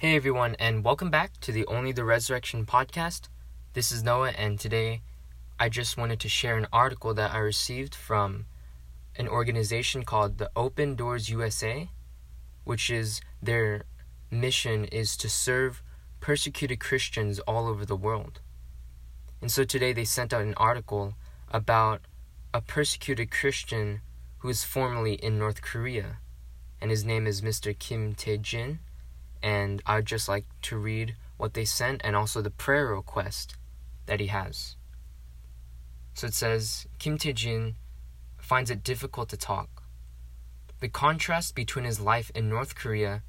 Hey everyone, and welcome back to the Only the Resurrection podcast. This is Noah, and today I just wanted to share an article that I received from an organization called the Open Doors USA, which is their mission is to serve persecuted Christians all over the world. And so today they sent out an article about a persecuted Christian who is formerly in North Korea, and his name is Mr. Kim Tae Jin and I'd just like to read what they sent and also the prayer request that he has. So it says Kim Tae-jin finds it difficult to talk. The contrast between his life in North Korea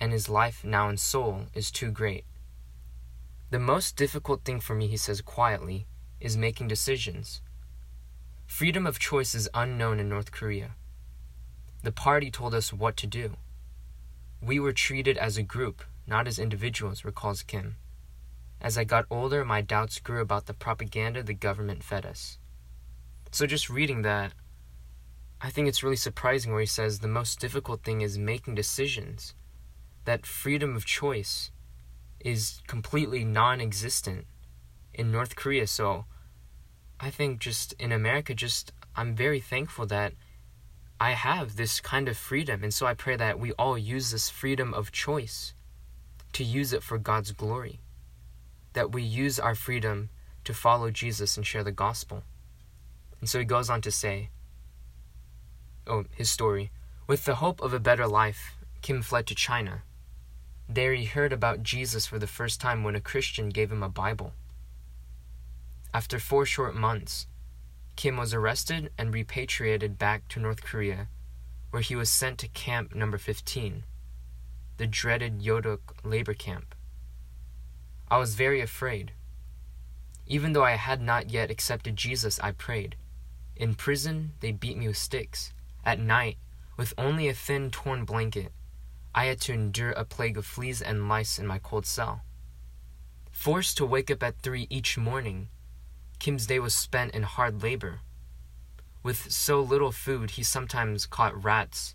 and his life now in Seoul is too great. The most difficult thing for me, he says quietly, is making decisions. Freedom of choice is unknown in North Korea. The party told us what to do. We were treated as a group, not as individuals, recalls Kim. As I got older, my doubts grew about the propaganda the government fed us. So, just reading that, I think it's really surprising where he says the most difficult thing is making decisions. That freedom of choice is completely non existent in North Korea. So, I think just in America, just I'm very thankful that I have this kind of freedom. And so I pray that we all use this freedom of choice to use it for God's glory. That we use our freedom to follow Jesus and share the gospel. And so he goes on to say, oh, his story. With the hope of a better life, Kim fled to China. There he heard about Jesus for the first time when a Christian gave him a Bible. After four short months, Kim was arrested and repatriated back to North Korea, where he was sent to Camp Number 15, the dreaded Yodok labor camp. I was very afraid. Even though I had not yet accepted Jesus, I prayed. In prison, they beat me with sticks. At night, with only a thin, torn blanket, I had to endure a plague of fleas and lice in my cold cell. Forced to wake up at three each morning, Kim's day was spent in hard labor. With so little food, he sometimes caught rats,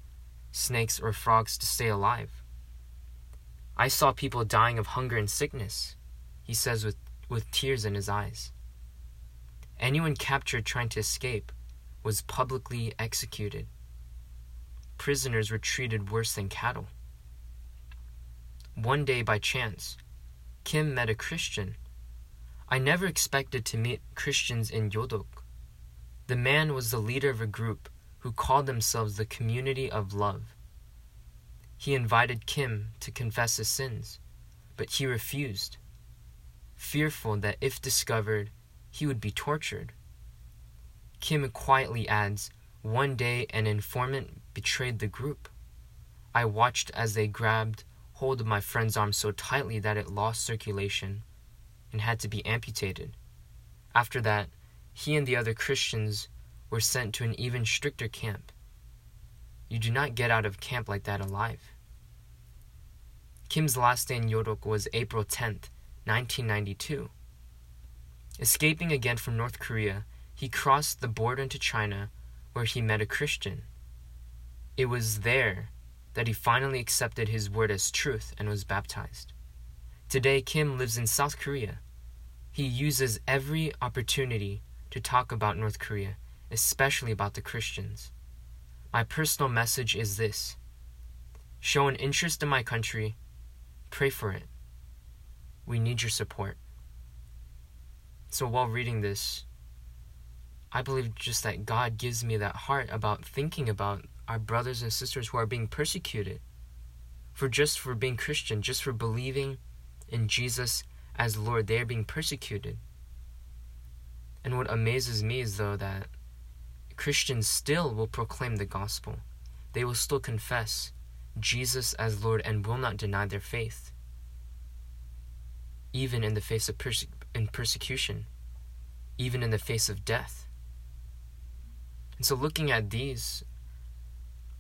snakes, or frogs to stay alive. I saw people dying of hunger and sickness, he says with, with tears in his eyes. Anyone captured trying to escape was publicly executed. Prisoners were treated worse than cattle. One day, by chance, Kim met a Christian I never expected to meet Christians in Yodok. The man was the leader of a group who called themselves the Community of Love. He invited Kim to confess his sins, but he refused, fearful that if discovered, he would be tortured. Kim quietly adds, One day an informant betrayed the group. I watched as they grabbed hold of my friend's arm so tightly that it lost circulation and had to be amputated. After that, he and the other Christians were sent to an even stricter camp. You do not get out of camp like that alive. Kim's last day in Yodok was April 10, 1992. Escaping again from North Korea, he crossed the border into China where he met a Christian. It was there that he finally accepted his word as truth and was baptized. Today, Kim lives in South Korea. He uses every opportunity to talk about North Korea, especially about the Christians. My personal message is this show an interest in my country, pray for it. We need your support. So while reading this, I believe just that God gives me that heart about thinking about our brothers and sisters who are being persecuted for just for being Christian, just for believing in Jesus as Lord, they are being persecuted. And what amazes me is, though, that Christians still will proclaim the gospel. They will still confess Jesus as Lord and will not deny their faith, even in the face of perse- in persecution, even in the face of death. And so, looking at these,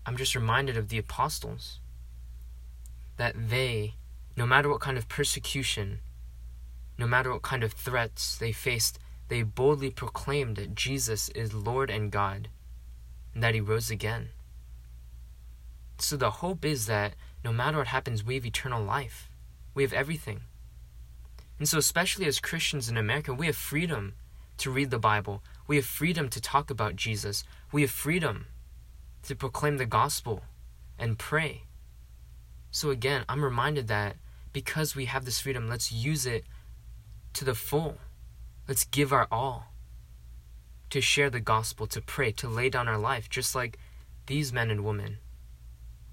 I'm just reminded of the apostles that they, no matter what kind of persecution no matter what kind of threats they faced, they boldly proclaimed that Jesus is Lord and God, and that He rose again. So the hope is that no matter what happens, we have eternal life. We have everything. And so, especially as Christians in America, we have freedom to read the Bible. We have freedom to talk about Jesus. We have freedom to proclaim the gospel and pray. So, again, I'm reminded that because we have this freedom, let's use it to the full. Let's give our all to share the gospel, to pray, to lay down our life, just like these men and women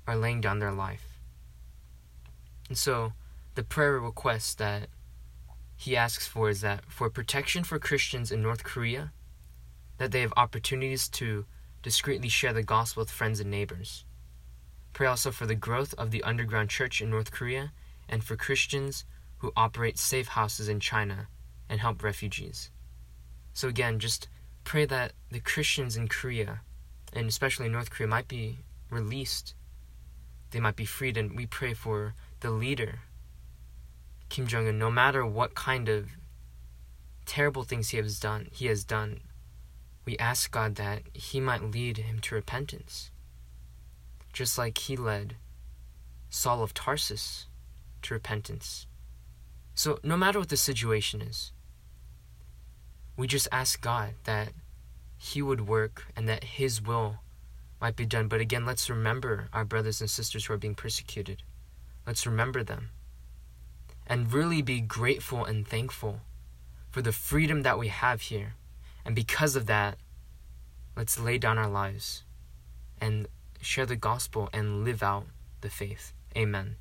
are laying down their life. And so, the prayer request that he asks for is that for protection for Christians in North Korea, that they have opportunities to discreetly share the gospel with friends and neighbors. Pray also for the growth of the underground church in North Korea and for Christians who operate safe houses in China and help refugees. So, again, just pray that the Christians in Korea, and especially North Korea, might be released. They might be freed, and we pray for the leader Kim Jong Un, no matter what kind of terrible things he has done, he has done, we ask God that He might lead him to repentance, just like He led Saul of Tarsus to repentance. So, no matter what the situation is, we just ask God that He would work and that His will might be done. But again, let's remember our brothers and sisters who are being persecuted. Let's remember them and really be grateful and thankful for the freedom that we have here. And because of that, let's lay down our lives and share the gospel and live out the faith. Amen.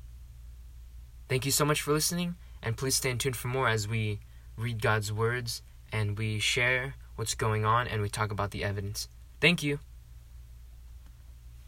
Thank you so much for listening, and please stay tuned for more as we read God's words and we share what's going on and we talk about the evidence. Thank you.